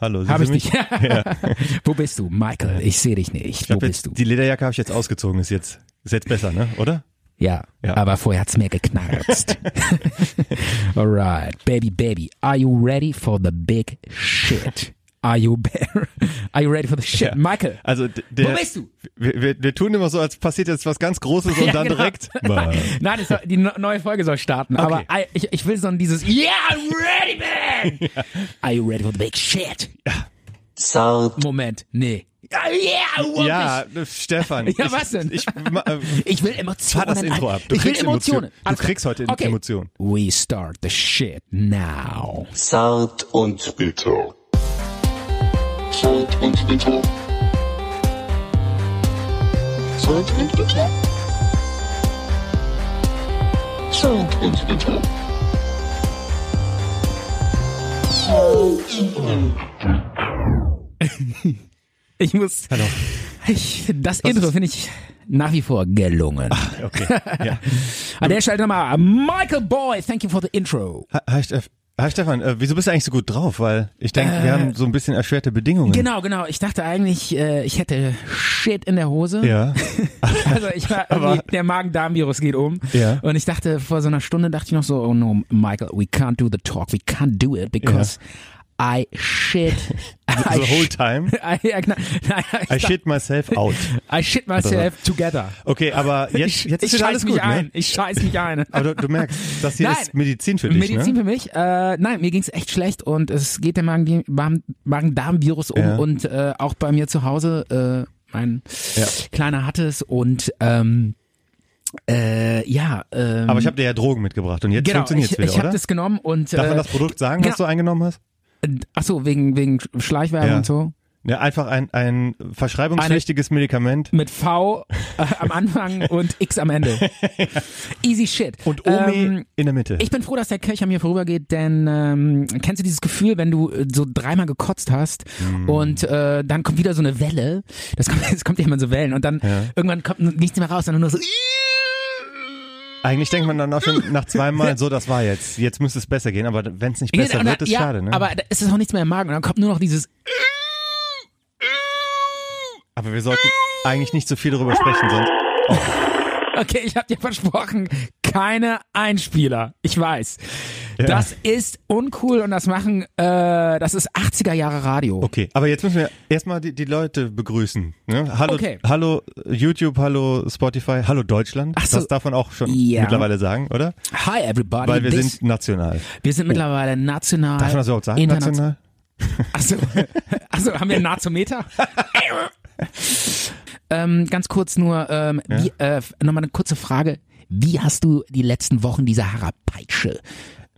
Hallo, Sie Habe ich mich? dich? Wo bist du? Michael, ich sehe dich nicht. Ich Wo hab bist jetzt, du? Die Lederjacke habe ich jetzt ausgezogen, ist jetzt, ist jetzt besser, ne? Oder? Ja, Ja. aber vorher hat's mehr geknarzt. Alright, baby, baby, are you ready for the big shit? Are you, be- are you ready for the shit? Ja. Michael, Also der, wo bist du? Wir, wir, wir tun immer so, als passiert jetzt was ganz Großes und Ja, dann genau. direkt. Nein, soll, die neue Folge soll starten, aber I- ich, ich will so ein dieses Yeah, I'm ready, man! Are you ready for the big shit? Zart Moment, nee. Ah, Yeah, I want Ja, this. Stefan. Ja, ich, was denn? Ich, ma- äh, Ich will Emotionen. fahr das Intro ab. Du ich will kriegst Emotionen. Emotionen. Du kriegst heute okay. Emotionen. We start the shit now. zart und bitter, zart und bitter. Zart und bitter. Zart und bitter. Ich muss. Hallo. Ich, das Intro finde ich nach wie vor gelungen. Okay. Ja. An der Stelle nochmal, Michael Boy, thank you for the intro. Hi, hi Stefan, äh, wieso bist du eigentlich so gut drauf? Weil ich denke, wir haben so ein bisschen erschwerte Bedingungen. Genau, genau. Ich dachte eigentlich, äh, ich hätte Shit in der Hose. Ja. Also ich war irgendwie, der Magen-Darm-Virus geht um. Ja. Und ich dachte, vor so einer Stunde dachte ich noch so, oh no, Michael, we can't do the talk, we can't do it because I shit. I The whole time. I, ich I shit myself out. I shit myself together. Okay, aber jetzt, ich jetzt ist ich wieder scheiß alles mich gut, ein. ne? Ich scheiß mich ein. Aber du, du merkst, das hier Nein. ist Medizin für dich, Medizin ne? für mich? Äh, nein, mir ging's echt schlecht und es geht der Magen- Magen- Magen-Darm-Virus um Ja. und äh, auch bei mir zu Hause, äh, mein Ja. Kleiner hat es und ähm, äh, ja, ähm, Aber ich habe dir ja Drogen mitgebracht und jetzt genau, funktioniert's ich, wieder, ich habe oder? das genommen und Darf man äh, das Produkt sagen, was genau. du eingenommen hast? Ach so wegen wegen Schleichwerbung Ja. und so Ja, einfach ein, ein verschreibungspflichtiges Medikament. mit V äh, am Anfang und X am Ende. Easy shit. Und Omi Ähm, in der Mitte. Ich bin froh, dass der an mir vorübergeht, denn ähm, kennst du dieses Gefühl, wenn du äh, so dreimal gekotzt hast Mm. und äh, dann kommt wieder so eine Welle, das kommt, das kommt ja immer so Wellen und dann Ja. irgendwann kommt nichts mehr raus, sondern nur so Eigentlich denkt man dann auch schon nach zweimal, so das war jetzt. Jetzt müsste es besser gehen, aber wenn es nicht besser Ja, wird, ist ja, schade, ne? Aber da ist es auch nichts mehr im Magen und dann kommt nur noch dieses Aber wir sollten eigentlich nicht so viel darüber sprechen, sonst. Okay, ich habe dir versprochen, keine Einspieler. Ich weiß. Das ist uncool und das machen, äh, das ist 80er Jahre Radio. Okay, aber jetzt müssen wir erstmal die, die Leute begrüßen. Ne? Hallo, Okay. hallo YouTube, hallo Spotify, hallo Deutschland. Ach so. Das darf man auch schon Ja. mittlerweile sagen, oder? Hi everybody. Weil wir This- sind national. wir sind mittlerweile national. Darf man das überhaupt sagen? international- National? Achso, Achso, haben wir einen Nazometer? ähm, ganz kurz nur, ähm, wie, äh, nochmal eine kurze Frage. Wie hast du die letzten Wochen die Sahara-Peitsche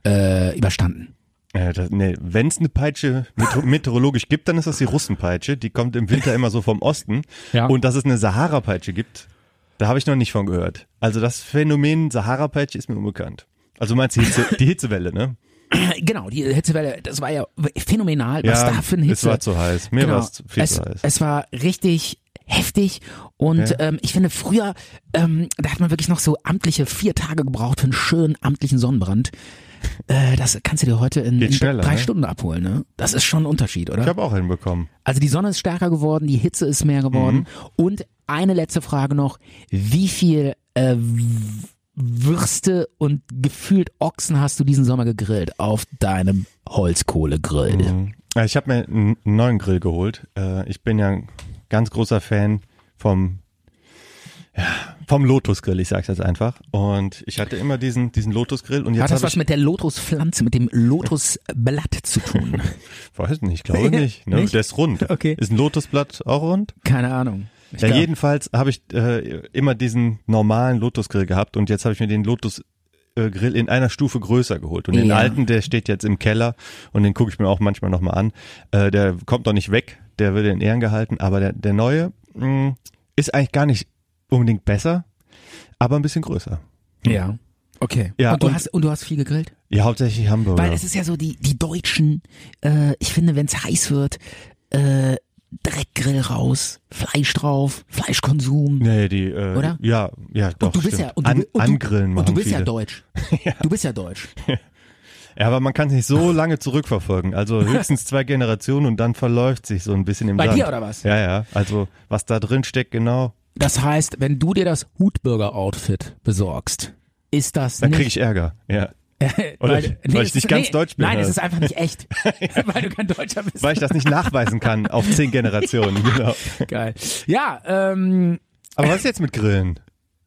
äh, überstanden? Äh, nee, Wenn es eine Peitsche meteorologisch gibt, dann ist das die Russenpeitsche. Die kommt im Winter immer so vom Osten. Ja. Und dass es eine Sahara-Peitsche gibt, da habe ich noch nicht von gehört. Also das Phänomen Sahara-Peitsche ist mir unbekannt. Also du meinst die, Hitze, die Hitzewelle, ne? Genau, die Hitzewelle, das war ja phänomenal, was da für eine es Hitze. war zu heiß. Mir Genau. war es viel es, zu heiß. Es war richtig heftig und Ja. ähm, ich finde früher, ähm, da hat man wirklich noch so amtliche vier Tage gebraucht für einen schönen amtlichen Sonnenbrand. Äh, das kannst du dir heute in, in drei ne? Stunden abholen. Ne? Das ist schon ein Unterschied, oder? Ich habe auch hinbekommen. Also die Sonne ist stärker geworden, die Hitze ist mehr geworden. Mhm. Und eine letzte Frage noch. Wie viel äh, Würste und gefühlt Ochsen hast du diesen Sommer gegrillt auf deinem Holzkohlegrill? Mhm. Ich habe mir einen neuen Grill geholt. Äh, Ich bin ja ein ganz großer Fan vom ja, vom Lotus-Grill, ich sag's jetzt einfach. Und ich hatte immer diesen, diesen Lotus-Grill und jetzt Hat das was mit der Lotuspflanze, mit dem Lotusblatt zu tun? weiß nicht, ich glaube nicht. Ne? Nicht? Der ist rund. Okay. Ist ein Lotusblatt auch rund? Keine Ahnung. Ich Ja, glaub- jedenfalls habe ich äh, immer diesen normalen Lotus-Grill gehabt und jetzt habe ich mir den Lotus Grill in einer Stufe größer geholt. Und den Ja. alten, der steht jetzt im Keller und den gucke ich mir auch manchmal nochmal an. Äh, der kommt doch nicht weg, der wird in Ehren gehalten, aber der, der neue mh, ist eigentlich gar nicht unbedingt besser, aber ein bisschen größer. Ja. Okay. Ja, und du und- hast und du hast viel gegrillt? Ja, hauptsächlich Hamburger. Weil es ist ja so, die, die Deutschen, äh, ich finde, wenn es heiß wird, äh, direkt Grill raus, Fleisch drauf, Fleischkonsum. nee, die, äh, Oder? Ja, ja, doch. und du bist stimmt. ja und du, An, und angrillen und du bist viele. ja deutsch. Du bist ja deutsch. Ja, aber man kann es nicht so lange zurückverfolgen. Also höchstens zwei Generationen und dann verläuft sich so ein bisschen im Bei Sand. dir oder was? Ja, ja. Also was da drin steckt, genau, Das heißt, wenn du dir das Hutbürger-Outfit besorgst, ist das dann kriege ich Ärger. Ja. Oder weil, ich- weil es ich nicht ganz deutsch bin, Nein, es ist einfach nicht echt, weil du kein Deutscher bist. Weil ich das nicht nachweisen kann auf zehn Generationen. Genau. Geil. Ja, ähm, Aber was ist jetzt mit Grillen?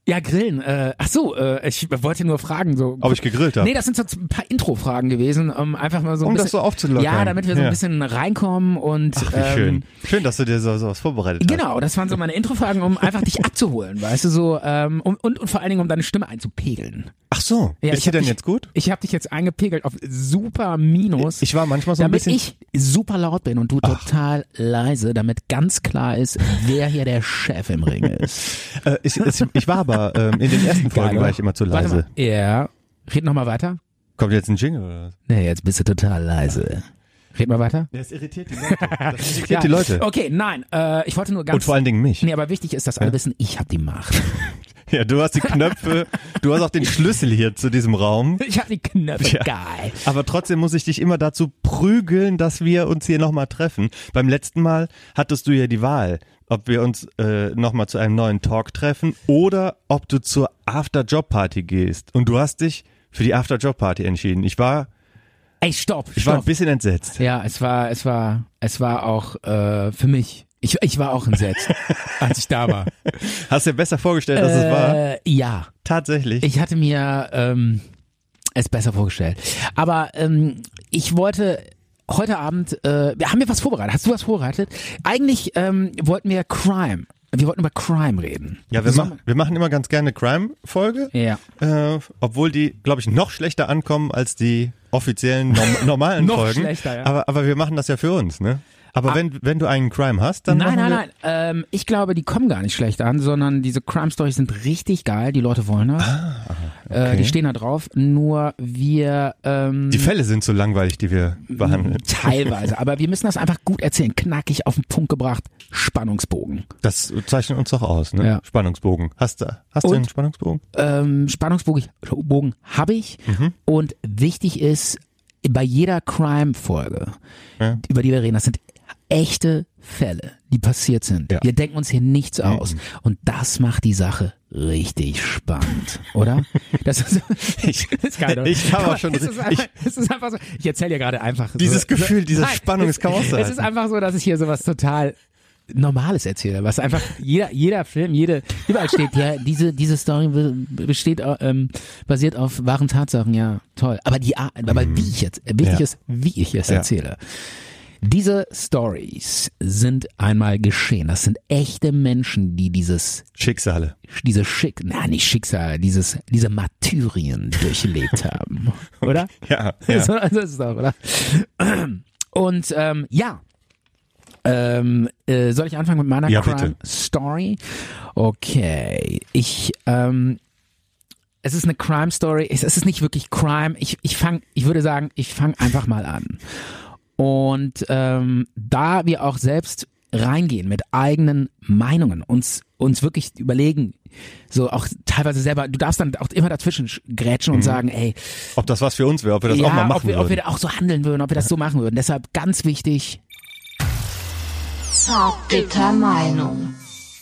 Ja, Grillen. Äh, ach so, äh, ich wollte nur fragen, so. Ob ich gegrillt habe? Nee, das sind so ein paar Intro-Fragen gewesen, um einfach mal so ein Um bisschen. das so aufzulockern. Ja, damit wir so ein Ja. bisschen reinkommen und. Ach, wie ähm, schön. Schön, dass du dir so, so was vorbereitet hast. Genau, das waren so meine Intro-Fragen, um einfach dich abzuholen, weißt du, so, ähm, um, und, und vor allen Dingen, um deine Stimme einzupegeln. Ach so. Ja, ist hab denn dich- jetzt gut? Ich habe dich jetzt eingepegelt auf super Minus. Ich war manchmal so ein damit bisschen. ich super laut bin und du total leise, damit ganz klar ist, wer hier der Chef im Ring ist. Äh, ich, ich, ich war aber ähm, in den ersten Folgen Geil, war ich immer zu Warte leise. mal. Ja. Red noch mal weiter. Kommt jetzt ein Jingle oder was? Nee, jetzt bist du total leise. Red mal weiter. Das irritiert die Leute. Das irritiert Ja. die Leute. Okay, nein, äh, ich wollte nur ganz. Und vor allen Dingen mich. nee, aber wichtig ist, dass alle wissen, ich habe die Macht. Ja, du hast die Knöpfe, du hast auch den Schlüssel hier zu diesem Raum. Ich habe die Knöpfe. Ja. Geil. Aber trotzdem muss ich dich immer dazu prügeln, dass wir uns hier nochmal treffen. Beim letzten Mal hattest du ja die Wahl, ob wir uns äh, nochmal zu einem neuen Talk treffen oder ob du zur After-Job-Party gehst. Und du hast dich für die After-Job-Party entschieden. Ich war, Ey, stopp, ich war ein stopp. bisschen entsetzt. Ja, es war, es war, es war auch äh, für mich. Ich, ich war auch entsetzt, als ich da war. Hast du dir besser vorgestellt, als es war? Äh, ja, Tatsächlich. ich hatte mir ähm, es besser vorgestellt. Aber ähm, ich wollte heute Abend, äh, haben wir was vorbereitet? Hast du was vorbereitet? Eigentlich ähm, wollten wir Crime. Wir wollten über Crime reden. ja, wir, mach, wir machen immer ganz gerne Crime-Folge. Ja. Äh, obwohl die, glaube ich, noch schlechter ankommen als die offiziellen norm normalen Noch Folgen. schlechter, ja. Aber, aber wir machen das ja für uns, ne? Aber Ah. wenn, wenn du einen Crime hast, dann Nein, nein, nein. Ähm, ich glaube, die kommen gar nicht schlecht an, sondern diese Crime Stories sind richtig geil. Die Leute wollen das. äh, die stehen da drauf. Nur wir ähm, Die Fälle sind so langweilig, die wir behandeln. teilweise, aber wir müssen das einfach gut erzählen, knackig auf den Punkt gebracht, Spannungsbogen. Das zeichnet uns doch aus, ne? Ja. Spannungsbogen. Hast du, hast du Und? einen Spannungsbogen? Ähm, Spannungsbogen Bogen habe ich und wichtig ist bei jeder Crime-Folge, Ja. über die wir reden, das sind echte Fälle, die passiert sind. Ja. Wir denken uns hier nichts aus und das macht die Sache richtig spannend, oder? Das ist, Ich- ist geil, ich habe auch schon- Es ist, einfach, es ist einfach so. Ich erzähle dir gerade einfach. Dieses so, Gefühl, diese Nein, Spannung, es, es kann Es ist einfach so, dass ich hier sowas total Normales erzähle, was einfach jeder jeder Film, jede überall steht ja diese diese Story be- besteht ähm, basiert auf wahren Tatsachen, ja toll. Aber die aber wie ich jetzt wichtig Ja. ist, wie ich es Ja. erzähle. Diese Stories sind einmal geschehen. Das sind echte Menschen, die dieses Schicksale. diese Schick, na nicht Schicksal, dieses diese Martyrien durchlebt haben, oder? Ja, ja. So, ist es doch, oder? Und ähm, ja. Ähm, äh, soll ich anfangen mit meiner Ja, Crime bitte. Story? Okay. Ich, ähm, es ist eine Crime Story. Es, es ist nicht wirklich Crime. Ich, ich fang, ich würde sagen, ich fange einfach mal an. Und ähm, da wir auch selbst reingehen mit eigenen Meinungen, uns uns wirklich überlegen, so auch teilweise selber, du darfst dann auch immer dazwischen sch- grätschen und sagen, ey, Ob das was für uns wäre, ob wir das ja, auch mal ob machen wir, ob wir würden. da auch so handeln würden, ob wir das so machen würden. Deshalb ganz wichtig, Zartbitter Meinung.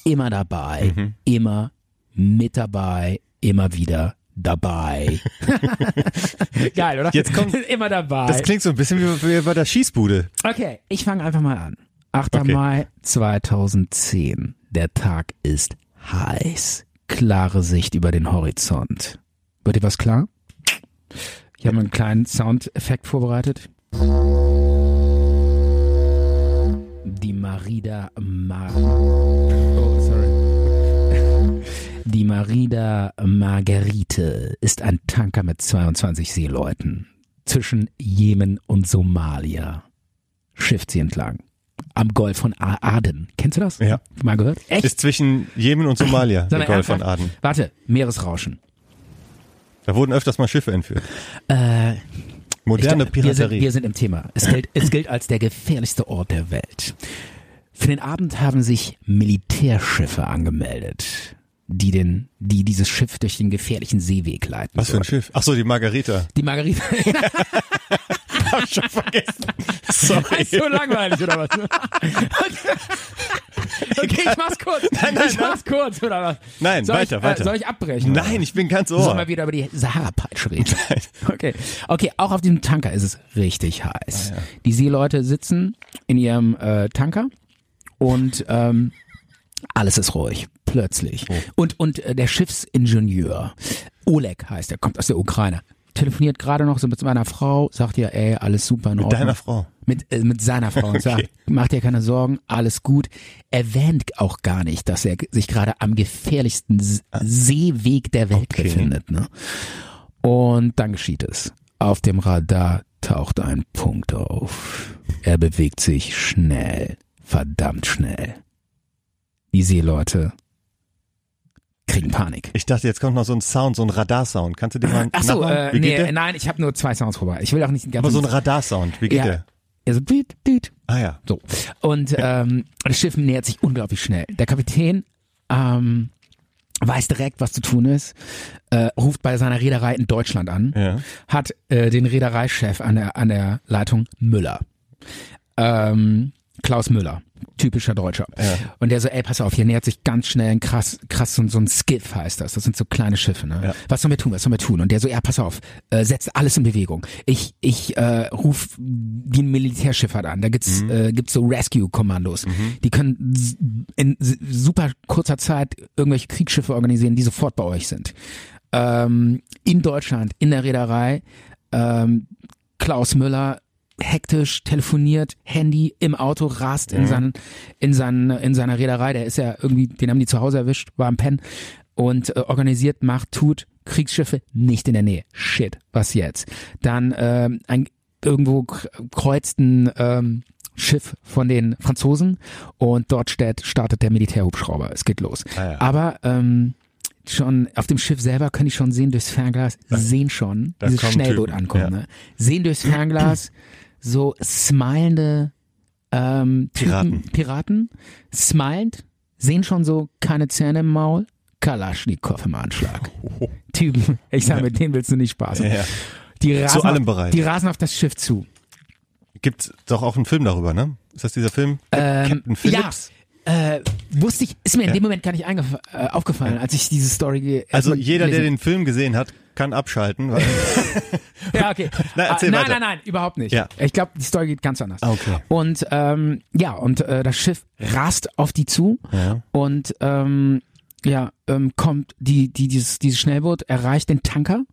immer dabei, Mhm. immer mit dabei, immer wieder dabei. Geil, oder? Jetzt kommt- immer dabei. Das klingt so ein bisschen wie, wie bei der Schießbude. Okay, ich fange einfach mal an. 8. Okay. Mai 2010. Der Tag ist heiß. Klare Sicht über den Horizont. Wird dir was klar? Ich habe einen kleinen Soundeffekt vorbereitet. Die Marida Mar oh, sorry. Die Marida Marguerite ist ein Tanker mit 22 Seeleuten zwischen Jemen und Somalia schifft sie entlang. Am Golf von Aden. Kennst du das? Ja. Mal gehört? Echt? Ist zwischen Jemen und Somalia, der Golf von ernsthaft? Aden. Warte, Meeresrauschen. Da wurden öfters mal Schiffe entführt. Äh, Moderne ich, wir, sind, Piraterie. wir sind im Thema. Es gilt, es gilt als der gefährlichste Ort der Welt. Für den Abend haben sich Militärschiffe angemeldet, die, den, die dieses Schiff durch den gefährlichen Seeweg leiten. was für ein. Schiff? Ach so, die Margarita. Die Margarita. Hab ich schon vergessen. Sorry. Ist so langweilig, oder was? Okay, ich mach's kurz. Nein, nein, ich mach's kurz, oder was? Nein, soll weiter, ich, weiter. Äh, soll ich abbrechen? oder Nein, ich bin ganz was? Sollen ohr. wir wieder über die Sahara-Peitsche reden? Okay. Okay, auch auf diesem Tanker ist es richtig Ah, heiß. Die Seeleute sitzen in ihrem äh, Tanker und ähm, alles ist ruhig, plötzlich. Oh. Und, und äh, der Schiffsingenieur, Oleg heißt er, kommt aus der Ukraine, telefoniert gerade noch so mit seiner Frau, sagt ihr, ey, alles super in Mit Ordnung. deiner Frau. Mit, äh, mit seiner Frau und sagt, mach dir keine Sorgen, alles gut. Erwähnt auch gar nicht, dass er sich gerade am gefährlichsten S- Seeweg der Welt Okay. befindet. Ne? Und dann geschieht es. Auf dem Radar taucht ein Punkt auf. Er bewegt sich schnell, verdammt schnell. Die Seeleute kriegen Panik. Ich dachte, jetzt kommt noch so ein Sound, so ein Radarsound. Kannst du den mal Ach so, äh, Wie nee, nein, ich habe nur zwei Sounds vorbei. Ich will auch nicht den ganzen Aber so ein Radarsound. Wie geht Ja. der? Also, düt, düt, Ah ja. So. Und ähm, das Schiff nähert sich unglaublich schnell. Der Kapitän ähm, weiß direkt, was zu tun ist, äh, ruft bei seiner Reederei in Deutschland an, Ja. hat äh, den Reedereichef an der, an der Leitung Müller. Ähm, Klaus Müller, typischer Deutscher. Ja. Und der so, ey, pass auf, hier nähert sich ganz schnell ein krass, krass so, so ein Skiff heißt das. Das sind so kleine Schiffe, ne? Ja. Was sollen wir tun? Was sollen wir tun? Und der so, ja, pass auf, äh, setzt alles in Bewegung. Ich, ich äh, ruf die Militärschifffahrt an. Da gibt's, äh, gibt's so Rescue-Kommandos. Die können in super kurzer Zeit irgendwelche Kriegsschiffe organisieren, die sofort bei euch sind. Ähm, in Deutschland, in der Reederei, ähm, Klaus Müller hektisch telefoniert, Handy im Auto, rast in, seinen, in, seinen, in seiner Reederei. Der ist ja irgendwie, den haben die zu Hause erwischt, war am Pen und äh, organisiert, macht, tut Kriegsschiffe nicht in der Nähe. Shit, was jetzt? Dann ähm, ein irgendwo k- kreuzt ein ähm, Schiff von den Franzosen und dort steht, startet der Militärhubschrauber. Es geht los. Ah ja. Aber ähm, schon auf dem Schiff selber können die schon sehen durchs Fernglas, sehen schon da dieses Schnellboot Typen, ankommen. ja. Ne? Sehen durchs Fernglas so smilende ähm, Typen, Piraten. Piraten, smilend, sehen schon so keine Zähne im Maul, Kalaschnikow im Anschlag. Typen, ich sag, mit denen willst du nicht spaßen. Ja, ja. Die rasen, allem auf, bereit. die rasen auf das Schiff zu. Gibt's doch auch einen Film darüber, ne? Ist das dieser Film? Ähm, Captain Phillips? Ja, äh, wusste ich, ist mir in Ja. dem Moment gar nicht äh, aufgefallen, als ich diese Story Also jeder, der den Film gesehen hat, kann abschalten. Ja, okay. Nein, erzähl Ah, nein, weiter. nein, nein, überhaupt nicht. Ja. Ich glaube, die Story geht ganz anders. Okay. Und ähm, ja, und äh, das Schiff rast auf die zu Ja. und ähm, ja, ähm, kommt die, die, dieses, dieses Schnellboot erreicht den Tanker.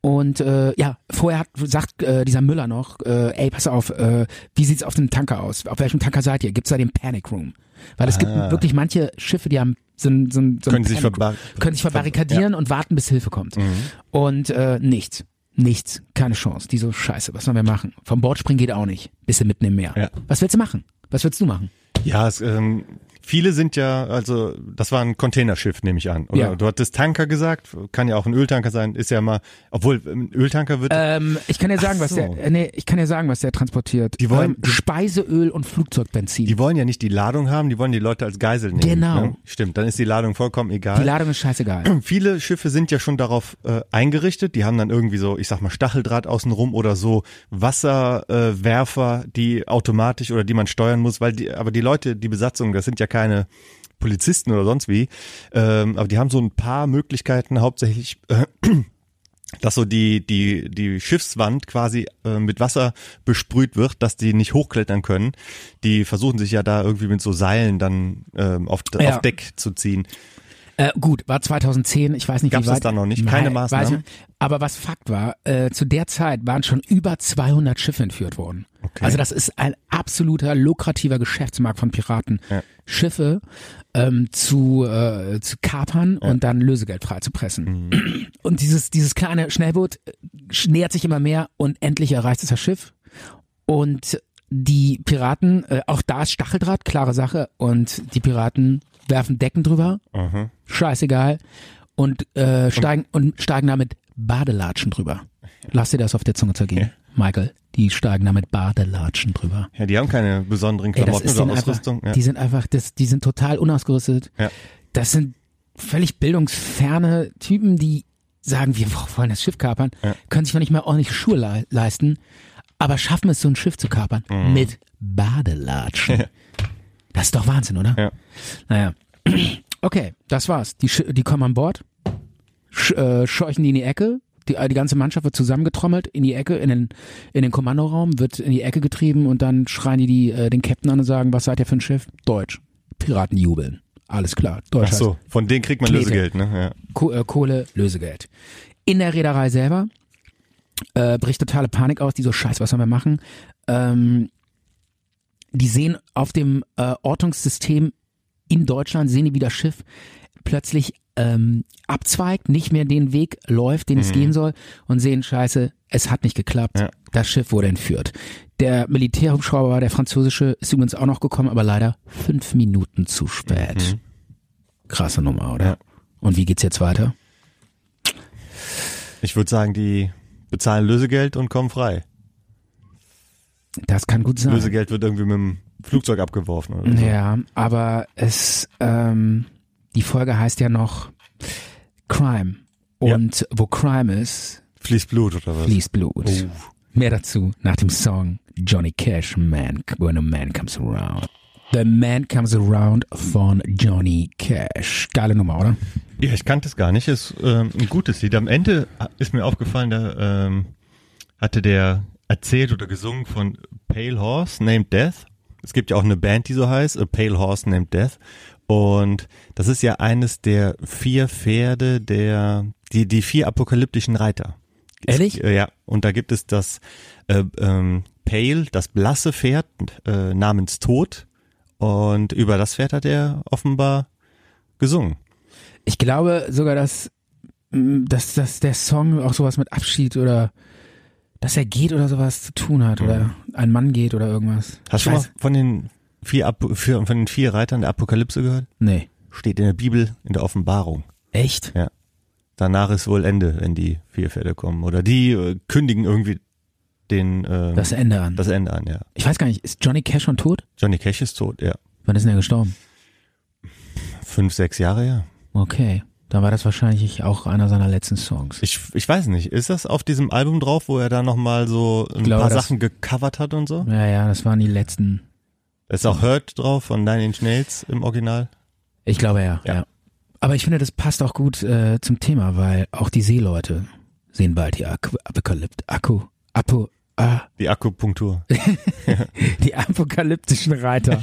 Und äh, ja, vorher hat, sagt äh, dieser Müller noch, äh, ey, pass auf, äh, wie sieht's auf dem Tanker aus? Auf welchem Tanker seid ihr? Gibt's da den Panic Room? Weil es gibt Ah. wirklich manche Schiffe, die haben so ein, so ein, so Können sich verbar können sich verbarrikadieren und warten, bis Hilfe kommt. Mhm. Und äh, nichts. Nichts. Keine Chance. Die so, scheiße, was sollen wir machen? Vom Bord springen geht auch nicht. Bist du mitten im Meer. Ja. Was willst du machen? Was willst du machen? Ja, es, ähm, viele sind ja, also das war ein Containerschiff, nehme ich an. Oder Ja. du hattest Tanker gesagt, kann ja auch ein Öltanker sein, ist ja mal, obwohl ein Öltanker wird. Ähm, ich kann dir sagen, was so. der, äh, nee, ich kann dir sagen, was der transportiert. Die wollen- ähm, Speiseöl und Flugzeugbenzin. die wollen ja nicht die Ladung haben, die wollen die Leute als Geisel nehmen. Genau. Ne? Stimmt, dann ist die Ladung vollkommen Die egal. Ladung ist scheißegal. Viele Schiffe sind ja schon darauf äh, eingerichtet. Die haben dann irgendwie so, ich sag mal, Stacheldraht außenrum oder so Wasserwerfer, äh, die automatisch oder die man steuern muss, weil die, aber die Leute, die Besatzung, das sind ja keine Polizisten oder sonst wie, ähm, aber die haben so ein paar Möglichkeiten, hauptsächlich, äh, dass so die, die, die Schiffswand quasi äh, mit Wasser besprüht wird, dass die nicht hochklettern können. Die versuchen sich ja da irgendwie mit so Seilen dann ähm, auf, Ja. auf Deck zu ziehen. Äh, gut, war 2010, ich weiß nicht, Gab's wie weit. dann noch nicht? Keine Nein, Maßnahmen? nicht. Aber was Fakt war, äh, zu der Zeit waren schon über 200 Schiffe entführt worden. Okay. Also das ist ein absoluter lukrativer Geschäftsmarkt von Piraten. Ja. Schiffe ähm, zu, äh, zu kapern und dann Lösegeld freizupressen. Mhm. Und dieses, dieses kleine Schnellboot äh, nähert sich immer mehr und endlich erreicht es das Schiff. Und die Piraten, äh, auch da ist Stacheldraht, klare Sache. Und die Piraten werfen Decken drüber, Aha. scheißegal, und, äh, steigen, und steigen damit Badelatschen drüber. Lass dir das auf der Zunge zergehen, Michael. Die steigen damit Badelatschen drüber. Ja, die haben keine besonderen Ey, Klamotten ist oder denen einfach, Ausrüstung. ja. die sind einfach, das, die sind total unausgerüstet. Ja. Das sind völlig bildungsferne Typen, die sagen, wir wollen das Schiff kapern, Ja. können sich noch nicht mal ordentlich Schuhe le leisten, aber schaffen es, so ein Schiff zu kapern mit Badelatschen. Das ist doch Wahnsinn, oder? Ja. Naja. Okay, das war's. Die, die kommen an Bord, sch äh, scheuchen die in die Ecke, die, die ganze Mannschaft wird zusammengetrommelt in die Ecke, in den, in den Kommandoraum, wird in die Ecke getrieben und dann schreien die, die äh, den Captain an und sagen, was seid ihr für ein Schiff? Deutsch. Piraten jubeln. Alles klar. Deutsch Ach so, von denen kriegt man Knete. Lösegeld, ne? Ja. Ko äh, Kohle, Lösegeld. In der Reederei selber äh, bricht totale Panik aus, die so scheiß, was sollen wir machen? Ähm, die sehen auf dem äh, Ortungssystem in Deutschland, sehen die wie das Schiff plötzlich ähm, abzweigt, nicht mehr den Weg läuft, den es gehen soll und sehen, scheiße, es hat nicht geklappt, Ja. das Schiff wurde entführt. Der Militärhubschrauber, der französische, ist übrigens auch noch gekommen, aber leider fünf Minuten zu spät. Krasse Nummer, oder? Ja. Und wie geht's jetzt weiter? Ich würde sagen, die bezahlen Lösegeld und kommen frei. Das kann gut sein. Lösegeld wird irgendwie mit dem Flugzeug abgeworfen oder so. Ja, aber es, ähm, die Folge heißt ja noch Crime. Ja. Und wo Crime ist, Fließt Blut oder was? fließt Blut. Oh. Mehr dazu nach dem Song Johnny Cash, Man, When a Man Comes Around. The Man Comes Around von Johnny Cash. Geile Nummer, oder? Ja, ich kannte es gar nicht. Ist ähm, ein gutes Lied. Am Ende ist mir aufgefallen, da ähm, hatte der erzählt oder gesungen von Pale Horse Named Death. Es gibt ja auch eine Band, die so heißt, A Pale Horse Named Death. Und das ist ja eines der vier Pferde der, die, die vier apokalyptischen Reiter. Ehrlich? Äh, ja, und da gibt es das äh, ähm, Pale, das blasse Pferd äh, namens Tod. Und über das Pferd hat er offenbar gesungen. Ich glaube sogar, dass, mm, dass, dass der Song auch sowas mit Abschied oder dass er geht oder sowas zu tun hat oder ein Mann geht oder irgendwas. Hast du mal weiß- von den vier, Apo- vier von den vier Reitern der Apokalypse gehört? Nee. Steht in der Bibel in der Offenbarung. Echt? Ja. Danach ist wohl Ende, wenn die vier Pferde kommen. Oder die äh, kündigen irgendwie den ähm, Das Ende an. das Ende an, ja. Ich weiß gar nicht, ist Johnny Cash schon tot? Johnny Cash ist tot, ja. Wann ist denn er gestorben? Fünf, sechs Jahre, ja. Okay. Dann war das wahrscheinlich auch einer seiner letzten Songs. Ich, ich weiß nicht, ist das auf diesem Album drauf, wo er da nochmal so ein glaube, paar Sachen gecovert hat und so? Ja, ja, das waren die letzten. Ist auch Hurt drauf von Nine Inch Nails im Original. Ich glaube ja, ja. Ja. Aber ich finde, das passt auch gut äh, zum Thema, weil auch die Seeleute sehen bald die Ak Apokalypt, Akku, Apo, ah, Die Akupunktur. die apokalyptischen Reiter.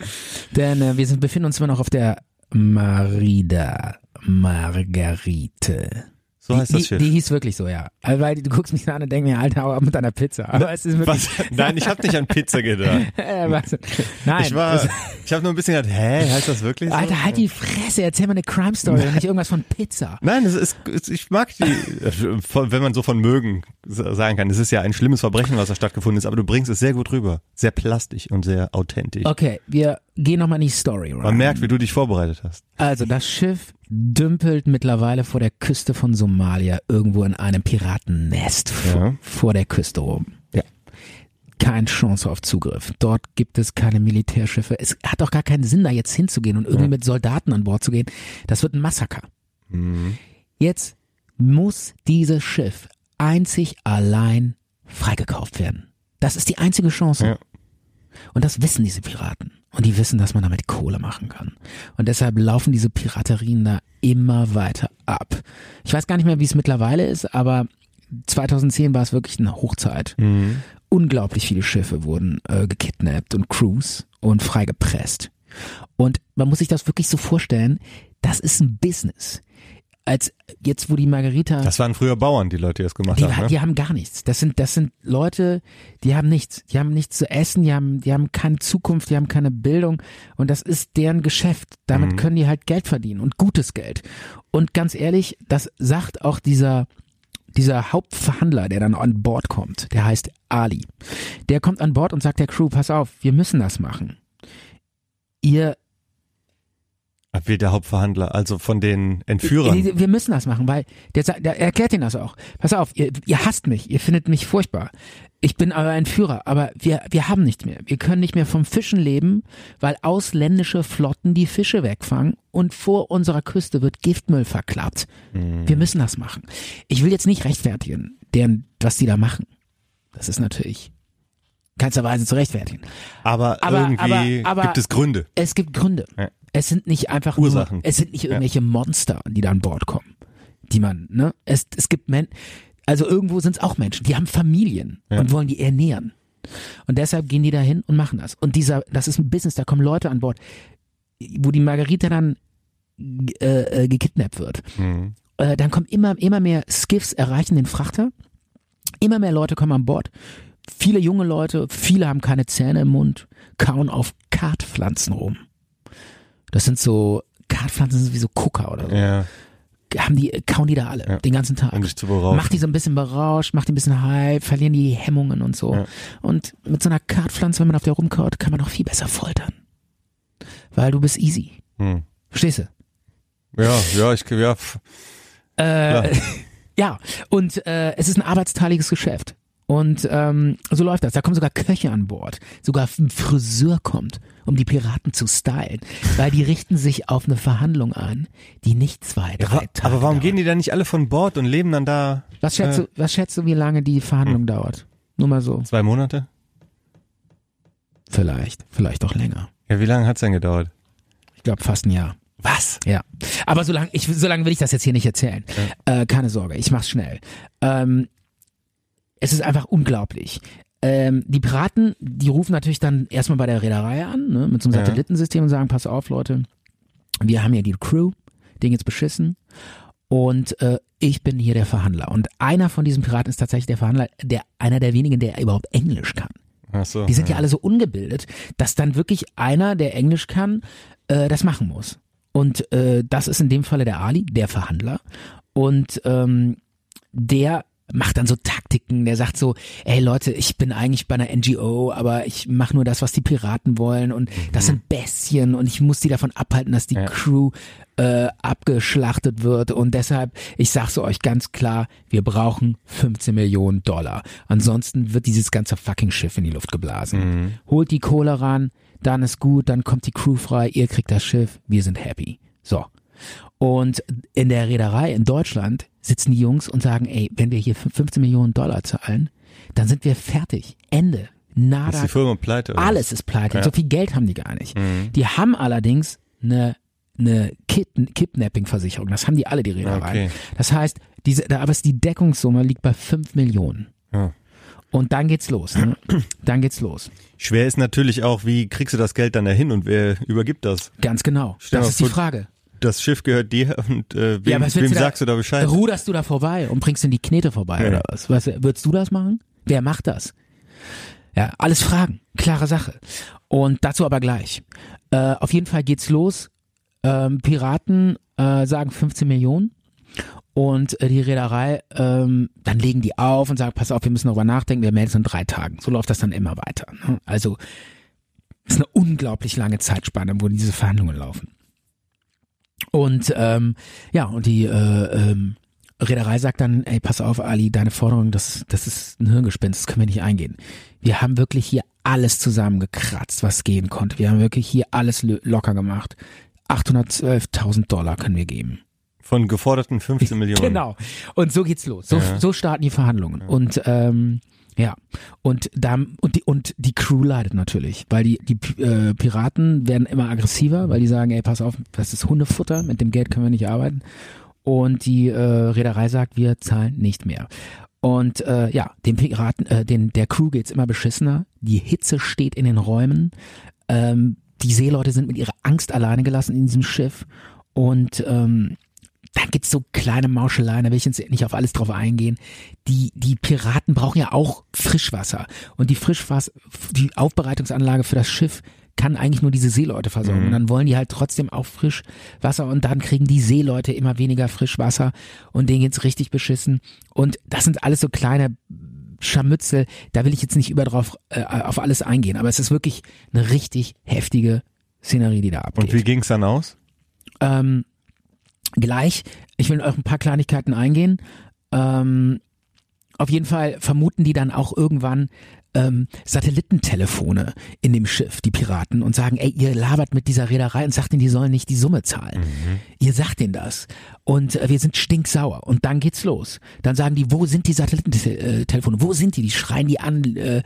Denn äh, wir sind, befinden uns immer noch auf der Marida Margarite. So heißt die, das die, Schiff. die hieß wirklich so, ja. Also, Weil du guckst mich an und denkst mir, Alter, hau ab mit deiner Pizza. Aber es ist wirklich. Was? Nein, ich habe nicht an Pizza gedacht. Nein. Ich war, ich habe nur ein bisschen gedacht, hä, heißt das wirklich so? Alter, halt die Fresse, erzähl mal eine Crime Story und nicht irgendwas von Pizza. Nein, es ist, ich mag die, wenn man so von mögen sa- sagen kann. Es ist ja ein schlimmes Verbrechen, was da stattgefunden ist, aber du bringst es sehr gut rüber. Sehr plastisch und sehr authentisch. Okay, wir gehen nochmal in die Story rein. Man merkt, wie du dich vorbereitet hast. Also, das Schiff dümpelt mittlerweile vor der Küste von Somalia irgendwo in einem Piratennest vor, Ja. vor der Küste rum. Ja. Keine Chance auf Zugriff. Dort gibt es keine Militärschiffe. Es hat auch gar keinen Sinn, da jetzt hinzugehen und irgendwie mit Soldaten an Bord zu gehen. Das wird ein Massaker. Mhm. Jetzt muss dieses Schiff einzig allein freigekauft werden. Das ist die einzige Chance. Ja. Und das wissen diese Piraten. Und die wissen, dass man damit Kohle machen kann. Und deshalb laufen diese Piraterien da immer weiter ab. Ich weiß gar nicht mehr, wie es mittlerweile ist, aber 2010 war es wirklich eine Hochzeit. Mhm. Unglaublich viele Schiffe wurden äh, gekidnappt und Crews und freigepresst. Und man muss sich das wirklich so vorstellen, das ist ein Business. Als jetzt, wo die Margarita Das waren früher Bauern, die Leute, die das gemacht die, haben. Ne? die haben gar nichts. Das sind, das sind Leute, die haben nichts. Die haben nichts zu essen, die haben, die haben keine Zukunft, die haben keine Bildung. Und das ist deren Geschäft. Damit Mhm. können die halt Geld verdienen und gutes Geld. Und ganz ehrlich, das sagt auch dieser, dieser Hauptverhandler, der dann an Bord kommt. Der heißt Ali. Der kommt an Bord und sagt der Crew, pass auf, wir müssen das machen. Ihr Wie der Hauptverhandler, also von den Entführern. Wir, müssen das machen, weil der, der erklärt ihnen das auch. Pass auf, ihr, ihr hasst mich, ihr findet mich furchtbar. Ich bin euer Entführer, aber wir, wir haben nicht mehr. Wir können nicht mehr vom Fischen leben, weil ausländische Flotten die Fische wegfangen und vor unserer Küste wird Giftmüll verklappt. Wir müssen das machen. Ich will jetzt nicht rechtfertigen, deren, was die da machen. Das ist natürlich keinster Weise zu rechtfertigen. aber, Aber- irgendwie aber- aber- gibt es Gründe. Es gibt Gründe. Ja. Es sind nicht einfach Ursachen. Nur, es sind nicht irgendwelche Monster, die da an Bord kommen, die man, ne? Es, es gibt Men, also irgendwo sind es auch Menschen, die haben Familien Ja. und wollen die ernähren. Und deshalb gehen die da hin und machen das. Und dieser, das ist ein Business, da kommen Leute an Bord, wo die Margarita dann äh, äh, gekidnappt wird. Mhm. Äh, dann kommen immer, immer mehr Skiffs erreichen den Frachter. Immer mehr Leute kommen an Bord. Viele junge Leute, viele haben keine Zähne im Mund, kauen auf Kartpflanzen rum. Das sind so, Kartpflanzen sind wie so Kucker oder so. Ja, Haben die, kauen die da alle, Ja. den ganzen Tag. um dich zu berauschen. Macht die so ein bisschen berauscht, macht die ein bisschen hype, verlieren die Hemmungen und so. Ja. Und mit so einer Kartpflanze, wenn man auf der rumkaut, kann man noch viel besser foltern. Weil du bist easy. Hm. Verstehst du? Ja, ja, ich, ja, Äh, ja, und äh, es ist ein arbeitsteiliges Geschäft. Und ähm, so läuft das. Da kommen sogar Köche an Bord. Sogar ein Friseur kommt, um die Piraten zu stylen. Weil die richten sich auf eine Verhandlung ein, die nicht zwei, ja, drei wa- Tage aber warum dauert. gehen die dann nicht alle von Bord und leben dann da Was schätzt, äh, du, was schätzt du, wie lange die Verhandlung dauert? Nur mal so. zwei Monate? Vielleicht. Vielleicht auch länger. Ja, wie lange hat's denn gedauert? Ich glaube fast ein Jahr. Was? Ja, aber so lange ich, will ich das jetzt hier nicht erzählen. Äh, keine Sorge, ich mach's schnell. Ähm, es ist einfach unglaublich. Ähm, die Piraten, die rufen natürlich dann erstmal bei der Reederei an, ne, mit so einem Ja. Satellitensystem und sagen, pass auf Leute, wir haben hier die Crew, den jetzt beschissen und äh, ich bin hier der Verhandler. Und einer von diesen Piraten ist tatsächlich der Verhandler, der einer der wenigen, der überhaupt Englisch kann. Ach so. Die sind ja alle so ungebildet, dass dann wirklich einer, der Englisch kann, äh, das machen muss. Und äh, das ist in dem Falle der Ali, der Verhandler. Und ähm, der macht dann so Taktiken, der sagt so, ey Leute, ich bin eigentlich bei einer NGO, aber ich mache nur das, was die Piraten wollen und das sind Bestien und ich muss die davon abhalten, dass die Ja. Crew äh, abgeschlachtet wird und deshalb, ich sag's euch ganz klar, wir brauchen 15 Millionen Dollar. Ansonsten wird dieses ganze fucking Schiff in die Luft geblasen. Mhm. Holt die Kohle ran, dann ist gut, dann kommt die Crew frei, ihr kriegt das Schiff, wir sind happy. So. Und in der Reederei in Deutschland sitzen die Jungs und sagen, ey, wenn wir hier 15 Millionen Dollar zahlen, dann sind wir fertig. Ende. Ist Nada. die Firma pleite? oder? Alles ist pleite. Ja. So viel Geld haben die gar nicht. Mhm. Die haben allerdings eine, eine Kid Kidnapping-Versicherung. Das haben die alle, die Reederei. Okay. Das heißt, diese, aber die Deckungssumme liegt bei 5 Millionen. Ja. Und dann geht's los. Ne? Dann geht's los. Schwer ist natürlich auch, wie kriegst du das Geld dann dahin und wer übergibt das? Ganz genau. Stell das ist die Frage. Das Schiff gehört dir und äh, wem, Ja, wem du da- sagst du da Bescheid? Ruderst du da vorbei und bringst in die Knete vorbei Ja. oder was? was? Würdest du das machen? Wer macht das? Ja, alles Fragen. Klare Sache. Und dazu aber gleich. Äh, auf jeden Fall geht's los. Ähm, Piraten äh, sagen 15 Millionen. Und äh, die Reederei, ähm, dann legen die auf und sagen, pass auf, wir müssen darüber nachdenken, wir melden uns in drei Tagen. So läuft das dann immer weiter. Ne? Also ist eine unglaublich lange Zeitspanne, wo diese Verhandlungen laufen. Und ähm, ja, und die äh, ähm, Reederei sagt dann, ey, pass auf, Ali, deine Forderung, das, das ist ein Hirngespinst, das können wir nicht eingehen. Wir haben wirklich hier alles zusammengekratzt, was gehen konnte. Wir haben wirklich hier alles lo- locker gemacht. 812.000 Dollar können wir geben. Von geforderten 15 Millionen. Genau. Und so geht's los. So, Ja. so starten die Verhandlungen. Und ähm, ja, und da und die und die Crew leidet natürlich, weil die die äh, Piraten werden immer aggressiver, weil die sagen, ey, pass auf, das ist Hundefutter, mit dem Geld können wir nicht arbeiten. Und die äh, Reederei sagt, wir zahlen nicht mehr. Und äh, ja, den Piraten, äh, den der Crew geht's immer beschissener. Die Hitze steht in den Räumen. Ähm, die Seeleute sind mit ihrer Angst alleine gelassen in diesem Schiff. Und ähm, dann gibt's so kleine Mauscheleien, da will ich jetzt nicht auf alles drauf eingehen. Die, die Piraten brauchen ja auch Frischwasser. Und die Frischwasser, die Aufbereitungsanlage für das Schiff kann eigentlich nur diese Seeleute versorgen. Und dann wollen die halt trotzdem auch Frischwasser und dann kriegen die Seeleute immer weniger Frischwasser und denen geht's richtig beschissen. Und das sind alles so kleine Scharmützel, da will ich jetzt nicht über drauf, äh, auf alles eingehen, aber es ist wirklich eine richtig heftige Szenerie, die da abgeht. Und wie ging's dann aus? ähm, gleich. Ich will auf ein paar Kleinigkeiten eingehen. Ähm, auf jeden Fall vermuten die dann auch irgendwann ähm, Satellitentelefone in dem Schiff, die Piraten, und sagen, ey, ihr labert mit dieser Reederei und sagt ihnen, die sollen nicht die Summe zahlen. Ihr sagt ihnen das. Und äh, wir sind stinksauer. Und dann geht's los. Dann sagen die, wo sind die Satellitentelefone? Wo sind die? Die schreien die an, äh, äh,